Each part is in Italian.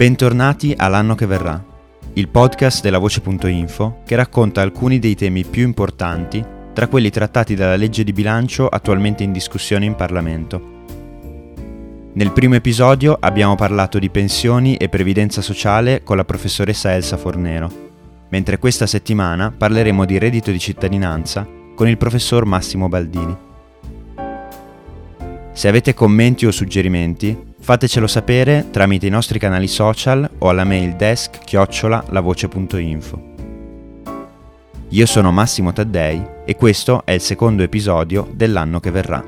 Bentornati all'anno che verrà, il podcast della Voce.info che racconta alcuni dei temi più importanti tra quelli trattati dalla legge di bilancio attualmente in discussione in Parlamento. Nel primo episodio abbiamo parlato di pensioni e previdenza sociale con la professoressa Elsa Fornero, mentre questa settimana parleremo di reddito di cittadinanza con il professor Massimo Baldini. Se avete commenti o suggerimenti, Fatecelo sapere tramite i nostri canali social o alla mail desk chiocciola. Io sono Massimo Taddei e questo è il secondo episodio dell'anno che verrà.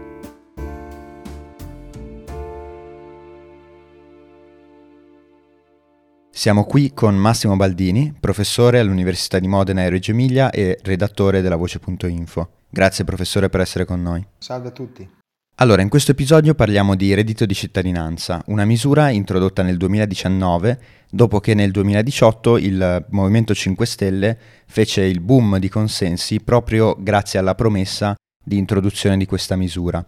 Siamo qui con Massimo Baldini, professore all'Università di Modena e Reggio Emilia e redattore della Voce.info. Grazie professore per essere con noi. Salve a tutti. Allora, in questo episodio parliamo di reddito di cittadinanza, una misura introdotta nel 2019 dopo che nel 2018 il Movimento 5 Stelle fece il boom di consensi proprio grazie alla promessa di introduzione di questa misura.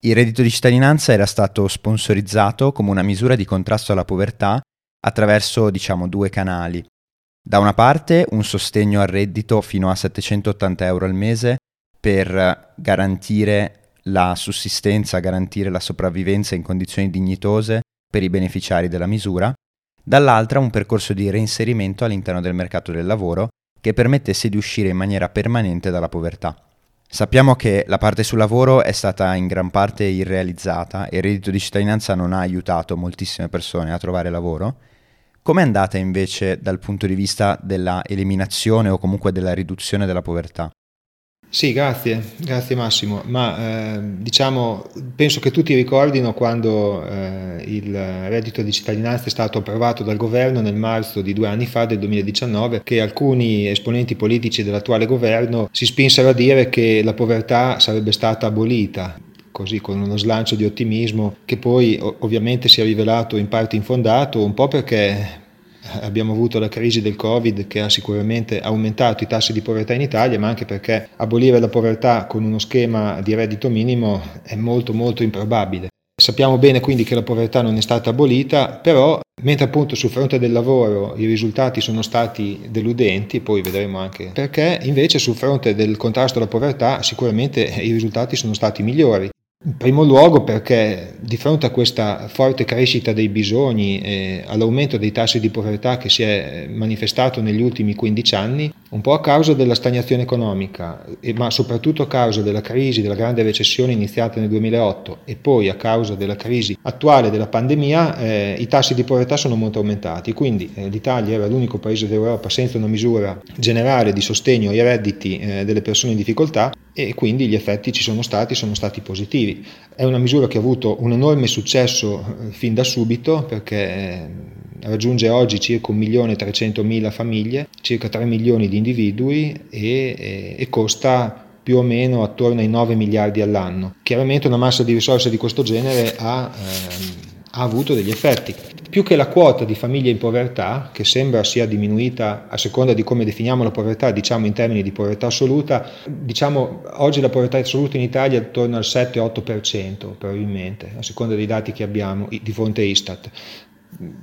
Il reddito di cittadinanza era stato sponsorizzato come una misura di contrasto alla povertà attraverso, diciamo, due canali. Da una parte un sostegno al reddito fino a 780 euro al mese per garantire la sussistenza, garantire la sopravvivenza in condizioni dignitose per i beneficiari della misura, dall'altra un percorso di reinserimento all'interno del mercato del lavoro che permettesse di uscire in maniera permanente dalla povertà. Sappiamo che la parte sul lavoro è stata in gran parte irrealizzata e il reddito di cittadinanza non ha aiutato moltissime persone a trovare lavoro. Com'è andata invece dal punto di vista della eliminazione o comunque della riduzione della povertà? Sì, grazie, grazie Massimo, ma eh, diciamo, penso che tutti ricordino quando eh, il reddito di cittadinanza è stato approvato dal governo nel marzo di due anni fa, del 2019, che alcuni esponenti politici dell'attuale governo si spinsero a dire che la povertà sarebbe stata abolita così con uno slancio di ottimismo che poi ovviamente si è rivelato in parte infondato, un po' perché abbiamo avuto la crisi del Covid che ha sicuramente aumentato i tassi di povertà in Italia, ma anche perché abolire la povertà con uno schema di reddito minimo è molto molto improbabile. Sappiamo bene quindi che la povertà non è stata abolita, però mentre appunto sul fronte del lavoro i risultati sono stati deludenti, poi vedremo anche perché, invece sul fronte del contrasto alla povertà sicuramente i risultati sono stati migliori. In primo luogo perché di fronte a questa forte crescita dei bisogni e all'aumento dei tassi di povertà che si è manifestato negli ultimi 15 anni, un po' a causa della stagnazione economica, ma soprattutto a causa della crisi, della grande recessione iniziata nel 2008 e poi a causa della crisi attuale della pandemia, eh, i tassi di povertà sono molto aumentati. Quindi eh, l'Italia era l'unico paese d'Europa senza una misura generale di sostegno ai redditi eh, delle persone in difficoltà e quindi gli effetti ci sono stati, sono stati positivi. È una misura che ha avuto un enorme successo eh, fin da subito perché eh, raggiunge oggi circa 1.300.000 famiglie, circa 3 milioni di individui e, e, e costa più o meno attorno ai 9 miliardi all'anno. Chiaramente una massa di risorse di questo genere ha, ehm, ha avuto degli effetti più che la quota di famiglie in povertà, che sembra sia diminuita a seconda di come definiamo la povertà, diciamo in termini di povertà assoluta, diciamo oggi la povertà assoluta in Italia è attorno al 7-8% probabilmente, a seconda dei dati che abbiamo di fronte a Istat.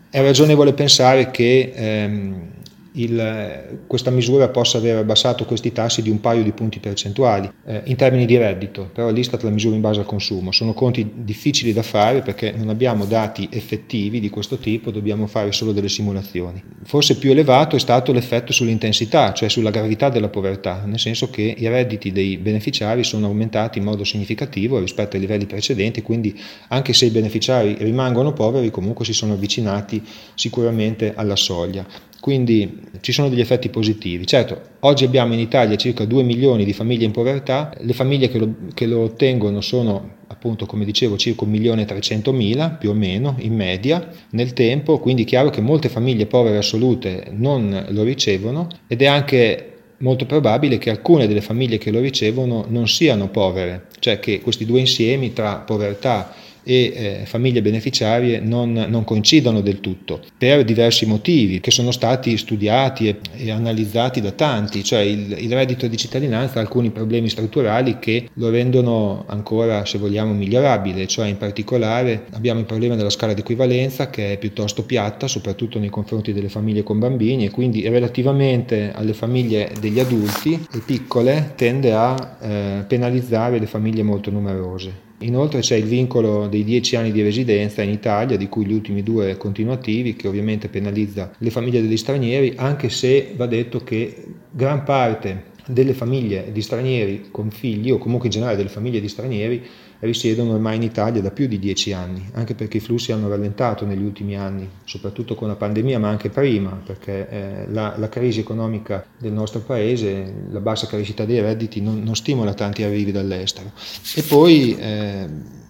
È ragionevole pensare che ehm, il, questa misura possa aver abbassato questi tassi di un paio di punti percentuali eh, in termini di reddito, però l'Istat la misura in base al consumo. Sono conti difficili da fare perché non abbiamo dati effettivi di questo tipo, dobbiamo fare solo delle simulazioni. Forse più elevato è stato l'effetto sull'intensità, cioè sulla gravità della povertà, nel senso che i redditi dei beneficiari sono aumentati in modo significativo rispetto ai livelli precedenti, quindi anche se i beneficiari rimangono poveri comunque si sono avvicinati sicuramente alla soglia. Quindi ci sono degli effetti positivi. Certo, oggi abbiamo in Italia circa 2 milioni di famiglie in povertà, le famiglie che lo, che lo ottengono sono appunto come dicevo circa 1.300.000 più o meno in media nel tempo, quindi è chiaro che molte famiglie povere assolute non lo ricevono ed è anche molto probabile che alcune delle famiglie che lo ricevono non siano povere, cioè che questi due insiemi tra povertà e eh, famiglie beneficiarie non, non, coincidono del tutto, per diversi motivi che sono stati studiati e, e analizzati da tanti, cioè il, il, reddito di cittadinanza ha alcuni problemi strutturali che lo rendono ancora, se vogliamo, migliorabile, cioè in particolare abbiamo il problema della scala di equivalenza che è piuttosto piatta, soprattutto nei confronti delle famiglie con bambini e quindi relativamente alle famiglie degli adulti e piccole tende a eh, penalizzare le famiglie molto numerose. Inoltre c'è il vincolo dei 10 anni di residenza in Italia, di cui gli ultimi due continuativi, che ovviamente penalizza le famiglie degli stranieri, anche se va detto che gran parte delle famiglie di stranieri con figli, o comunque in generale delle famiglie di stranieri, risiedono ormai in Italia da più di dieci anni, anche perché i flussi hanno rallentato negli ultimi anni, soprattutto con la pandemia, ma anche prima, perché eh, la, la, crisi economica del nostro paese, la bassa crescita dei redditi non, non stimola tanti arrivi dall'estero. E poi eh,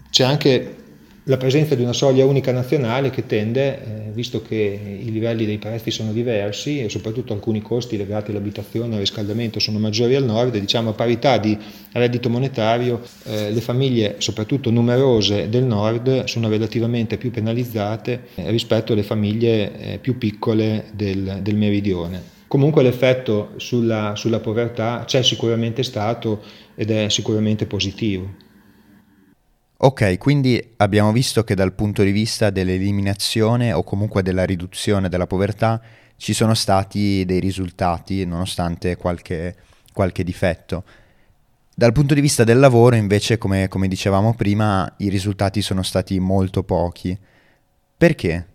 c'è anche la presenza di una soglia unica nazionale che tende, eh, visto che i livelli dei prezzi sono diversi e soprattutto alcuni costi legati all'abitazione e al riscaldamento sono maggiori al nord, diciamo a parità di reddito monetario eh, le famiglie, soprattutto numerose del nord, sono relativamente più penalizzate eh, rispetto alle famiglie eh, più piccole del, del meridione. Comunque l'effetto sulla, sulla povertà c'è sicuramente stato ed è sicuramente positivo. Ok, quindi abbiamo visto che dal punto di vista dell'eliminazione o comunque della riduzione della povertà ci sono stati dei risultati nonostante qualche, qualche difetto. Dal punto di vista del lavoro invece, come, come dicevamo prima, i risultati sono stati molto pochi. Perché?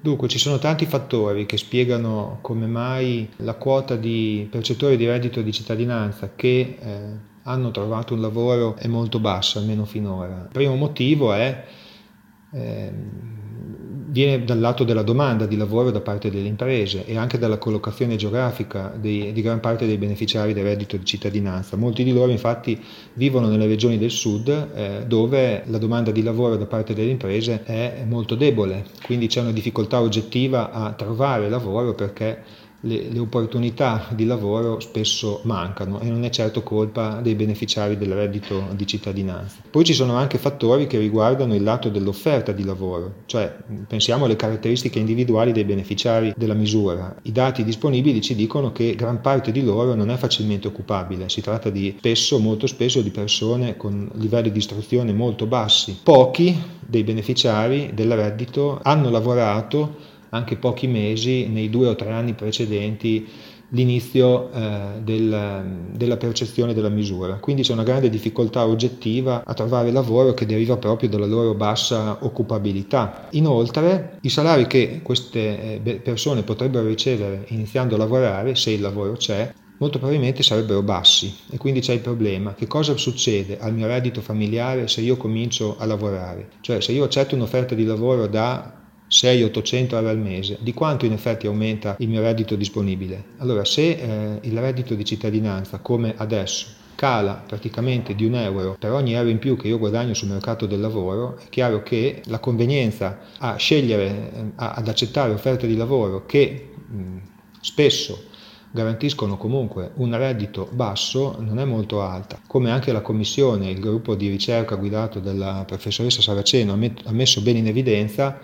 Dunque, ci sono tanti fattori che spiegano come mai la quota di percettori di reddito di cittadinanza che eh, hanno trovato un lavoro è molto basso, almeno finora. Il primo motivo è, eh, viene dal lato della domanda di lavoro da parte delle imprese e anche dalla collocazione geografica di, di gran parte dei beneficiari del reddito di cittadinanza. Molti di loro infatti vivono nelle regioni del sud eh, dove la domanda di lavoro da parte delle imprese è molto debole, quindi c'è una difficoltà oggettiva a trovare lavoro perché le, le, opportunità di lavoro spesso mancano e non è certo colpa dei beneficiari del reddito di cittadinanza. Poi ci sono anche fattori che riguardano il lato dell'offerta di lavoro, cioè pensiamo alle caratteristiche individuali dei beneficiari della misura. I dati disponibili ci dicono che gran parte di loro non è facilmente occupabile, si tratta di spesso, molto spesso, di persone con livelli di istruzione molto bassi. Pochi dei beneficiari del reddito hanno lavorato anche pochi mesi nei due o tre anni precedenti l'inizio eh, del, della percezione della misura. Quindi c'è una grande difficoltà oggettiva a trovare lavoro che deriva proprio dalla loro bassa occupabilità. Inoltre i salari che queste eh, persone potrebbero ricevere iniziando a lavorare, se il lavoro c'è, molto probabilmente sarebbero bassi e quindi c'è il problema che cosa succede al mio reddito familiare se io comincio a lavorare cioè se io accetto un'offerta di lavoro da 6-800 euro al mese, di quanto in effetti aumenta il mio reddito disponibile? Allora, se eh, il reddito di cittadinanza, come adesso, cala praticamente di un euro per ogni euro in più che io guadagno sul mercato del lavoro, è chiaro che la convenienza a scegliere, eh, ad accettare offerte di lavoro che mh, spesso garantiscono comunque un reddito basso non è molto alta. Come anche la commissione, il gruppo di ricerca guidato dalla professoressa Saraceno ha messo bene in evidenza,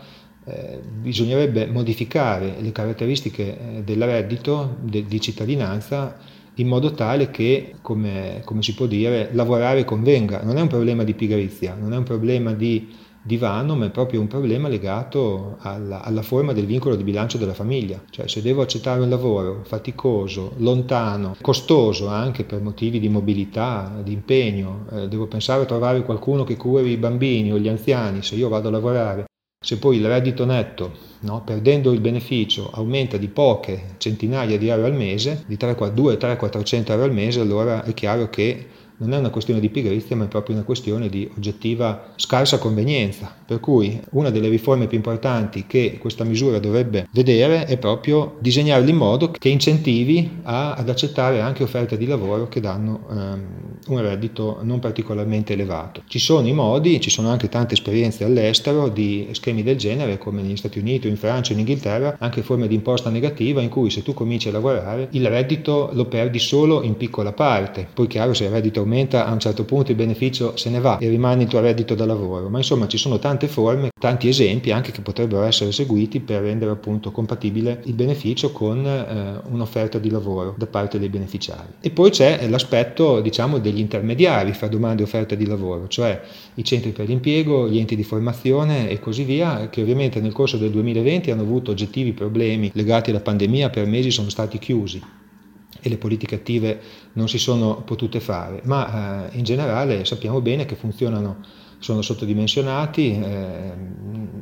eh, bisognerebbe modificare le caratteristiche eh, del reddito de, di cittadinanza in modo tale che, come, come, si può dire, lavorare convenga. Non è un problema di pigrizia, non è un problema di divano, ma è proprio un problema legato alla, alla, forma del vincolo di bilancio della famiglia. Cioè se devo accettare un lavoro faticoso, lontano, costoso anche per motivi di mobilità, di impegno, eh, devo pensare a trovare qualcuno che curi i bambini o gli anziani, se io vado a lavorare se poi il reddito netto, no, perdendo il beneficio, aumenta di poche centinaia di euro al mese, di 2-3-400 euro al mese, allora è chiaro che non è una questione di pigrizia, ma è proprio una questione di oggettiva scarsa convenienza. Per cui una delle riforme più importanti che questa misura dovrebbe vedere è proprio disegnarla in modo che incentivi a, ad accettare anche offerte di lavoro che danno ehm, un reddito non particolarmente elevato. Ci sono i modi, ci sono anche tante esperienze all'estero di schemi del genere, come negli Stati Uniti in Francia in Inghilterra, anche forme di imposta negativa in cui se tu cominci a lavorare il reddito lo perdi solo in piccola parte. Poi chiaro se il reddito aumenta aumenta a un certo punto il beneficio se ne va e rimane il tuo reddito da lavoro, ma insomma ci sono tante forme, tanti esempi anche che potrebbero essere seguiti per rendere appunto compatibile il beneficio con eh, un'offerta di lavoro da parte dei beneficiari. E poi c'è l'aspetto diciamo degli intermediari fra domande e offerta di lavoro, cioè i centri per l'impiego, gli enti di formazione e così via, che ovviamente nel corso del 2020 hanno avuto oggettivi problemi legati alla pandemia, per mesi sono stati chiusi e le politiche attive non si sono potute fare, ma eh, in generale sappiamo bene che funzionano sono sottodimensionati, eh,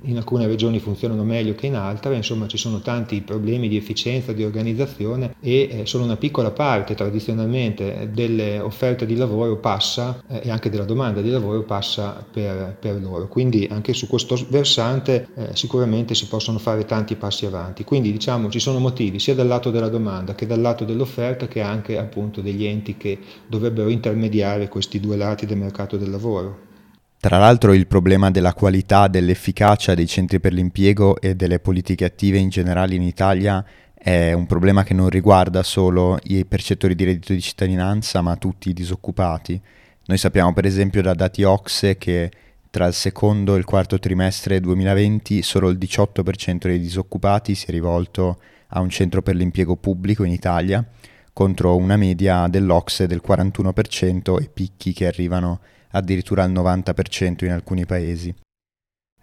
in alcune regioni funzionano meglio che in altre, insomma ci sono tanti problemi di efficienza, di organizzazione e eh, solo una piccola parte tradizionalmente delle offerte di lavoro passa eh, e anche della domanda di lavoro passa per, per loro. Quindi anche su questo versante eh, sicuramente si possono fare tanti passi avanti. Quindi diciamo ci sono motivi sia dal lato della domanda che dal lato dell'offerta che anche appunto degli enti che dovrebbero intermediare questi due lati del mercato del lavoro. Tra l'altro il problema della qualità, dell'efficacia dei centri per l'impiego e delle politiche attive in generale in Italia è un problema che non riguarda solo i percettori di reddito di cittadinanza, ma tutti i disoccupati. Noi sappiamo per esempio da dati Ocse che tra il secondo e il quarto trimestre 2020 solo il 18% dei disoccupati si è rivolto a un centro per l'impiego pubblico in Italia, contro una media dell'Ocse del 41% e picchi che arrivano a addirittura al 90% in alcuni paesi.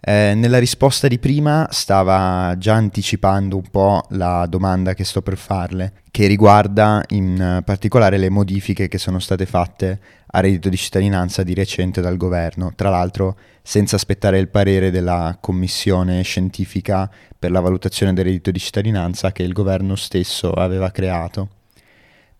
Eh, nella risposta di prima stava già anticipando un po' la domanda che sto per farle, che riguarda in particolare le modifiche che sono state fatte a reddito di cittadinanza di recente dal governo, tra l'altro senza aspettare il parere della commissione scientifica per la valutazione del reddito di cittadinanza che il governo stesso aveva creato.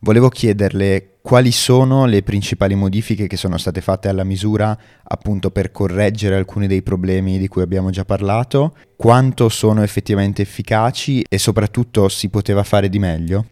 Volevo chiederle quali sono le principali modifiche che sono state fatte alla misura appunto per correggere alcuni dei problemi di cui abbiamo già parlato, quanto sono effettivamente efficaci e soprattutto si poteva fare di meglio?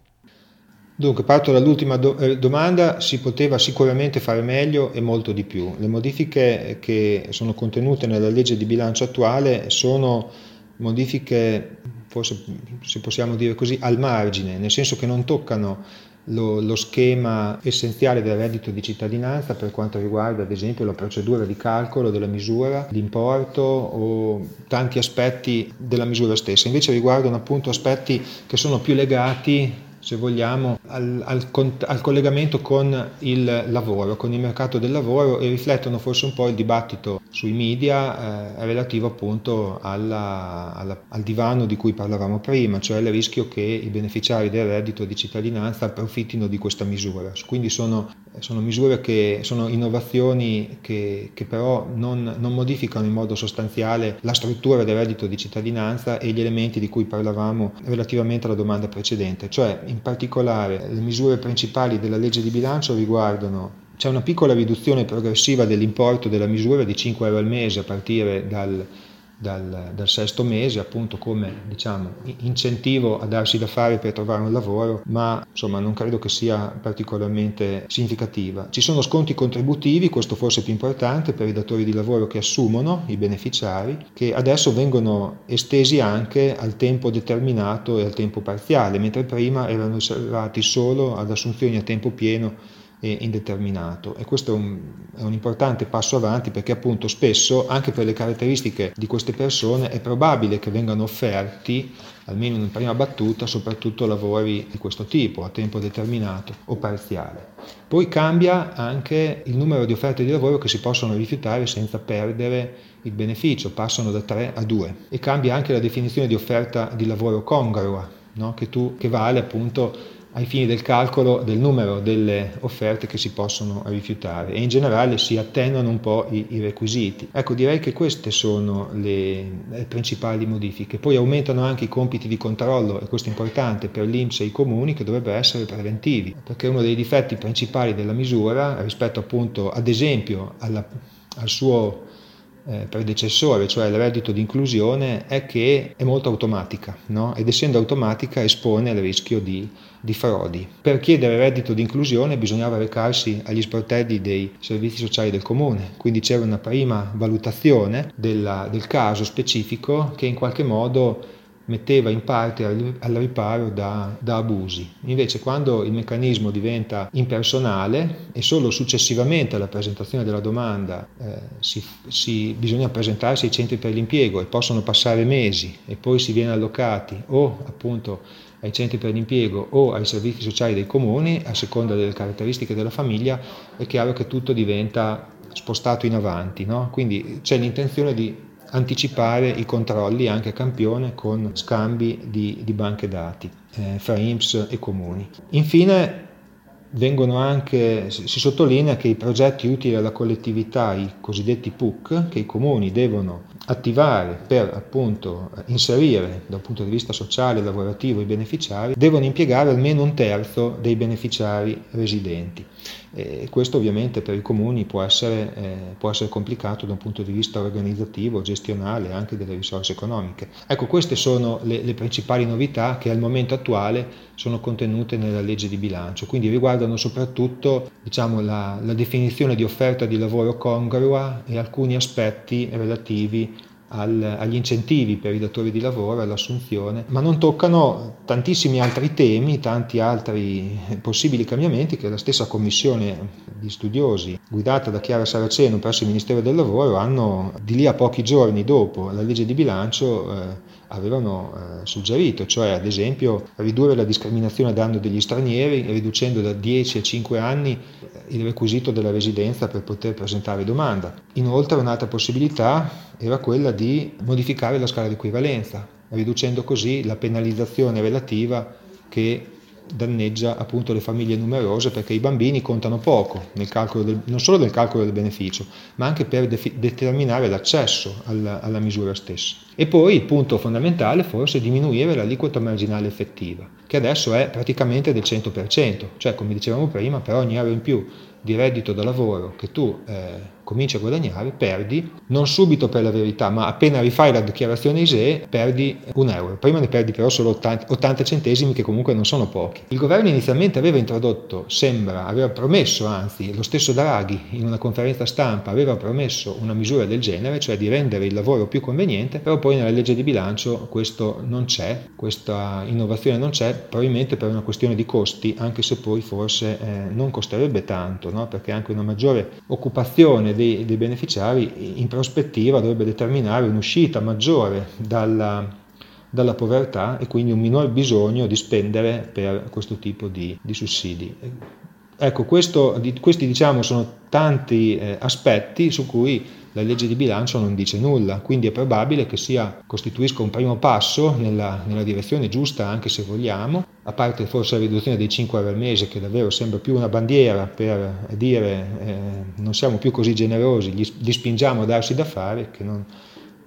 Dunque, parto dall'ultima do- eh, domanda, si poteva sicuramente fare meglio e molto di più. Le modifiche che sono contenute nella legge di bilancio attuale sono modifiche, forse se possiamo dire così, al margine, nel senso che non toccano lo, lo, schema essenziale del reddito di cittadinanza per quanto riguarda ad esempio la procedura di calcolo della misura, l'importo o tanti aspetti della misura stessa, invece riguardano appunto aspetti che sono più legati se vogliamo, al, al, al, collegamento con il lavoro, con il mercato del lavoro e riflettono forse un po' il dibattito sui media eh, relativo appunto alla, alla, al divano di cui parlavamo prima, cioè il rischio che i beneficiari del reddito di cittadinanza approfittino di questa misura. Quindi sono, sono misure che sono innovazioni che, che però non, non modificano in modo sostanziale la struttura del reddito di cittadinanza e gli elementi di cui parlavamo relativamente alla domanda precedente, cioè in particolare le misure principali della legge di bilancio riguardano c'è una piccola riduzione progressiva dell'importo della misura di 5 euro al mese a partire dal dal, dal, sesto mese, appunto come diciamo, incentivo a darsi da fare per trovare un lavoro, ma insomma non credo che sia particolarmente significativa. Ci sono sconti contributivi, questo forse è più importante per i datori di lavoro che assumono i beneficiari, che adesso vengono estesi anche al tempo determinato e al tempo parziale, mentre prima erano riservati solo ad assunzioni a tempo pieno indeterminato e questo è un, è un, importante passo avanti perché appunto spesso anche per le caratteristiche di queste persone è probabile che vengano offerti almeno in prima battuta soprattutto lavori di questo tipo a tempo determinato o parziale. Poi cambia anche il numero di offerte di lavoro che si possono rifiutare senza perdere il beneficio, passano da 3 a 2 e cambia anche la definizione di offerta di lavoro congrua no? che, tu, che vale appunto ai fini del calcolo del numero delle offerte che si possono rifiutare e in generale si attenuano un po' i, i requisiti. Ecco, direi che queste sono le, le, principali modifiche. Poi aumentano anche i compiti di controllo, e questo è importante per l'Inps e i comuni, che dovrebbero essere preventivi, perché uno dei difetti principali della misura rispetto appunto ad esempio alla, al suo predecessore, cioè il reddito di inclusione, è che è molto automatica no? ed essendo automatica espone al rischio di, di, frodi. Per chiedere reddito di inclusione bisognava recarsi agli sportelli dei servizi sociali del comune, quindi c'era una prima valutazione della, del caso specifico che in qualche modo metteva in parte al, riparo da, da, abusi. Invece quando il meccanismo diventa impersonale e solo successivamente alla presentazione della domanda eh, si, si, bisogna presentarsi ai centri per l'impiego e possono passare mesi e poi si viene allocati o appunto ai centri per l'impiego o ai servizi sociali dei comuni, a seconda delle caratteristiche della famiglia, è chiaro che tutto diventa spostato in avanti. No? Quindi c'è l'intenzione di anticipare i controlli anche a campione con scambi di, di banche dati eh, fra IMSS e comuni. Infine anche, si sottolinea che i progetti utili alla collettività, i cosiddetti PUC, che i comuni devono attivare per appunto inserire dal punto di vista sociale e lavorativo i beneficiari, devono impiegare almeno un terzo dei beneficiari residenti. E questo ovviamente per i comuni può essere, eh, può essere complicato da un punto di vista organizzativo, gestionale, anche delle risorse economiche. Ecco, queste sono le, le principali novità che al momento attuale sono contenute nella legge di bilancio, quindi riguardano soprattutto diciamo, la, la definizione di offerta di lavoro congrua e alcuni aspetti relativi al, agli incentivi per i datori di lavoro, all'assunzione, ma non toccano tantissimi altri temi, tanti altri possibili cambiamenti che la stessa commissione di studiosi guidata da Chiara Saraceno presso il Ministero del Lavoro hanno di lì a pochi giorni dopo la legge di bilancio eh, avevano eh, suggerito, cioè ad esempio ridurre la discriminazione a danno degli stranieri riducendo da 10 a 5 anni eh, il requisito della residenza per poter presentare domanda. Inoltre un'altra possibilità era quella di modificare la scala di equivalenza, riducendo così la penalizzazione relativa che danneggia appunto le famiglie numerose perché i bambini contano poco del, non solo nel calcolo del beneficio, ma anche per defi, determinare l'accesso alla, alla misura stessa. E poi il punto fondamentale forse è diminuire l'aliquota marginale effettiva, che adesso è praticamente del 100%, cioè come dicevamo prima, per ogni euro in più di reddito da lavoro che tu eh, cominci a guadagnare, perdi, non subito per la verità, ma appena rifai la dichiarazione ISE, perdi un euro. Prima ne perdi però solo 80, 80 centesimi, che comunque non sono pochi. Il governo inizialmente aveva introdotto, sembra, aveva promesso, anzi, lo stesso Draghi in una conferenza stampa aveva promesso una misura del genere, cioè di rendere il lavoro più conveniente, però poi nella legge di bilancio questo non c'è, questa innovazione non c'è, probabilmente per una questione di costi, anche se poi forse eh, non costerebbe tanto, no? perché anche una maggiore occupazione dei, dei beneficiari in prospettiva dovrebbe determinare un'uscita maggiore dalla, dalla povertà e quindi un minor bisogno di spendere per questo tipo di, di sussidi. Ecco, questo, questi diciamo sono tanti eh, aspetti su cui la legge di bilancio non dice nulla, quindi è probabile che sia, costituisca un primo passo nella, nella, direzione giusta, anche se vogliamo, a parte forse la riduzione dei 5 euro al mese, che davvero sembra più una bandiera per dire eh, non siamo più così generosi, li, li spingiamo a darsi da fare, non,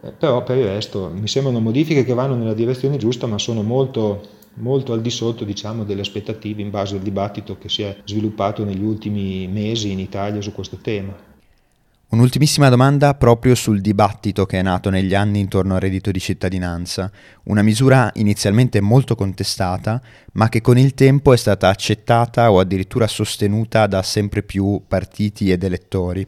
eh, però per il resto mi sembrano modifiche che vanno nella direzione giusta, ma sono molto molto al di sotto diciamo, delle aspettative in base al dibattito che si è sviluppato negli ultimi mesi in Italia su questo tema. Un'ultimissima domanda proprio sul dibattito che è nato negli anni intorno al reddito di cittadinanza, una misura inizialmente molto contestata, ma che con il tempo è stata accettata o addirittura sostenuta da sempre più partiti ed elettori.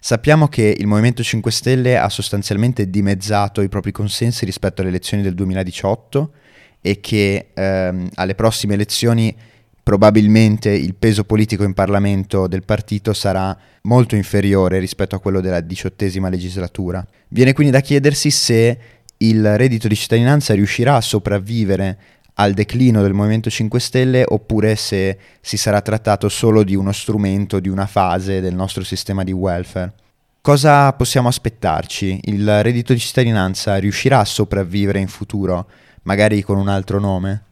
Sappiamo che il Movimento 5 Stelle ha sostanzialmente dimezzato i propri consensi rispetto alle elezioni del 2018 e che ehm, alle prossime elezioni probabilmente il peso politico in Parlamento del partito sarà molto inferiore rispetto a quello della diciottesima legislatura. Viene quindi da chiedersi se il reddito di cittadinanza riuscirà a sopravvivere al declino del Movimento 5 Stelle oppure se si sarà trattato solo di uno strumento, di una fase del nostro sistema di welfare. Cosa possiamo aspettarci? Il reddito di cittadinanza riuscirà a sopravvivere in futuro, magari con un altro nome?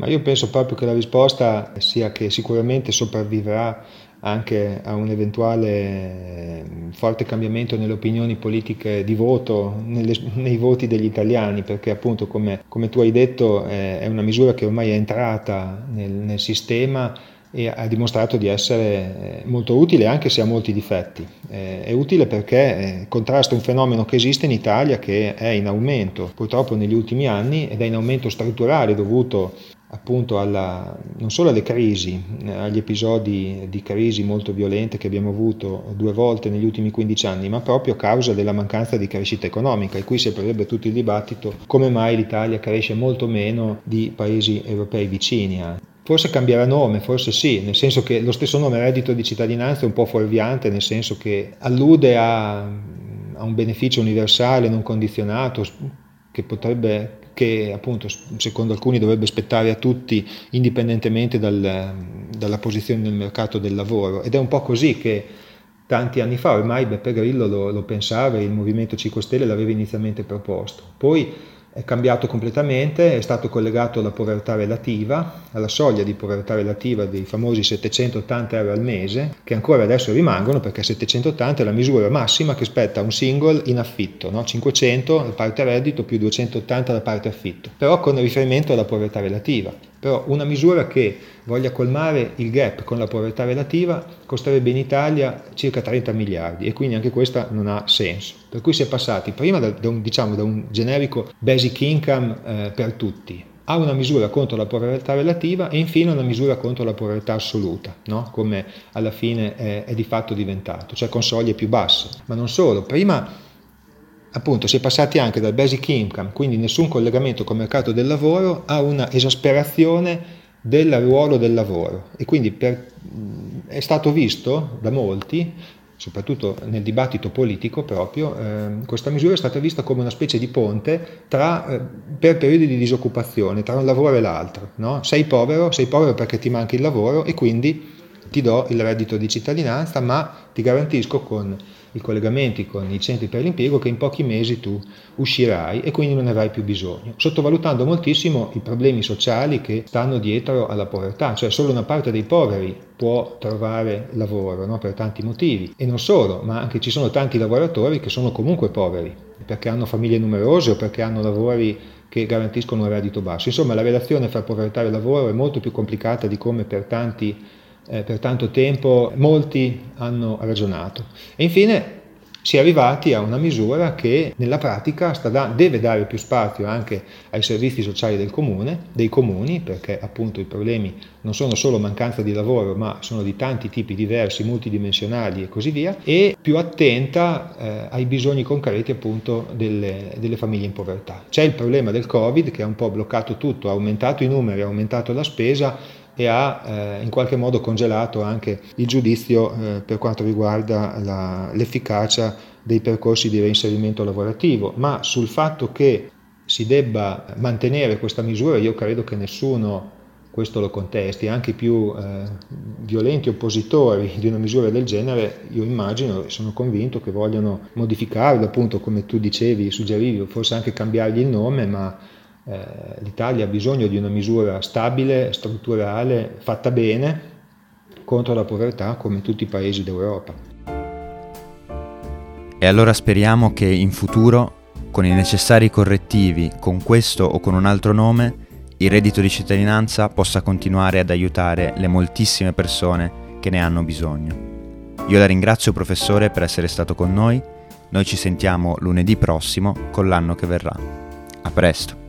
Ma io penso proprio che la risposta sia che sicuramente sopravviverà anche a un eventuale forte cambiamento nelle opinioni politiche di voto, nelle, nei voti degli italiani, perché appunto come, come tu hai detto eh, è una misura che ormai è entrata nel, nel sistema e ha dimostrato di essere eh, molto utile anche se ha molti difetti. Eh, è utile perché eh, contrasta un fenomeno che esiste in Italia che è in aumento purtroppo negli ultimi anni ed è in aumento strutturale dovuto appunto alla, non solo alle crisi, agli episodi di crisi molto violente che abbiamo avuto due volte negli ultimi 15 anni, ma proprio a causa della mancanza di crescita economica, e qui si aprirebbe tutto il dibattito come mai l'Italia cresce molto meno di paesi europei vicini. Forse cambierà nome, forse sì, nel senso che lo stesso nome reddito di cittadinanza è un po' fuorviante, nel senso che allude a, a un beneficio universale non condizionato che potrebbe che appunto secondo alcuni dovrebbe spettare a tutti indipendentemente dal, dalla posizione nel mercato del lavoro ed è un po' così che tanti anni fa ormai Beppe Grillo lo, lo pensava e il Movimento 5 Stelle l'aveva inizialmente proposto. Poi è cambiato completamente, è stato collegato alla povertà relativa, alla soglia di povertà relativa dei famosi 780 euro al mese, che ancora adesso rimangono perché 780 è la misura massima che spetta un single in affitto, no? 500 la parte reddito più 280 la parte affitto, però con riferimento alla povertà relativa. Però una misura che voglia colmare il gap con la povertà relativa costerebbe in Italia circa 30 miliardi e quindi anche questa non ha senso. Per cui si è passati prima da, da, un, diciamo, da un, generico basic income eh, per tutti a una misura contro la povertà relativa e infine una misura contro la povertà assoluta, no? come alla fine è, è di fatto diventato, cioè con soglie più basse. Ma non solo, prima appunto si è passati anche dal basic income, quindi nessun collegamento col mercato del lavoro, a una esasperazione del ruolo del lavoro e quindi per, è stato visto da molti, soprattutto nel dibattito politico proprio, eh, questa misura è stata vista come una specie di ponte tra, eh, per periodi di disoccupazione, tra un lavoro e l'altro. No? Sei povero, sei povero perché ti manca il lavoro e quindi ti do il reddito di cittadinanza, ma ti garantisco con i collegamenti con i centri per l'impiego che in pochi mesi tu uscirai e quindi non ne avrai più bisogno, sottovalutando moltissimo i problemi sociali che stanno dietro alla povertà, cioè solo una parte dei poveri può trovare lavoro no? per tanti motivi e non solo, ma anche ci sono tanti lavoratori che sono comunque poveri perché hanno famiglie numerose o perché hanno lavori che garantiscono un reddito basso. Insomma, la relazione fra povertà e lavoro è molto più complicata di come per tanti eh, per tanto tempo molti hanno ragionato. E infine si è arrivati a una misura che nella pratica da, deve dare più spazio anche ai servizi sociali del comune, dei comuni, perché appunto i problemi non sono solo mancanza di lavoro, ma sono di tanti tipi diversi, multidimensionali e così via, e più attenta eh, ai bisogni concreti appunto delle, delle famiglie in povertà. C'è il problema del Covid che ha un po' bloccato tutto, ha aumentato i numeri, ha aumentato la spesa, e ha eh, in qualche modo congelato anche il giudizio eh, per quanto riguarda la, l'efficacia dei percorsi di reinserimento lavorativo, ma sul fatto che si debba mantenere questa misura io credo che nessuno questo lo contesti, anche i più eh, violenti oppositori di una misura del genere, io immagino e sono convinto che vogliono modificarla, appunto come tu dicevi, suggerivi, forse anche cambiargli il nome, ma l'Italia ha bisogno di una misura stabile, strutturale, fatta bene contro la povertà come tutti i paesi d'Europa. E allora speriamo che in futuro, con i necessari correttivi, con questo o con un altro nome, il reddito di cittadinanza possa continuare ad aiutare le moltissime persone che ne hanno bisogno. Io la ringrazio professore per essere stato con noi, noi ci sentiamo lunedì prossimo con l'anno che verrà. A presto!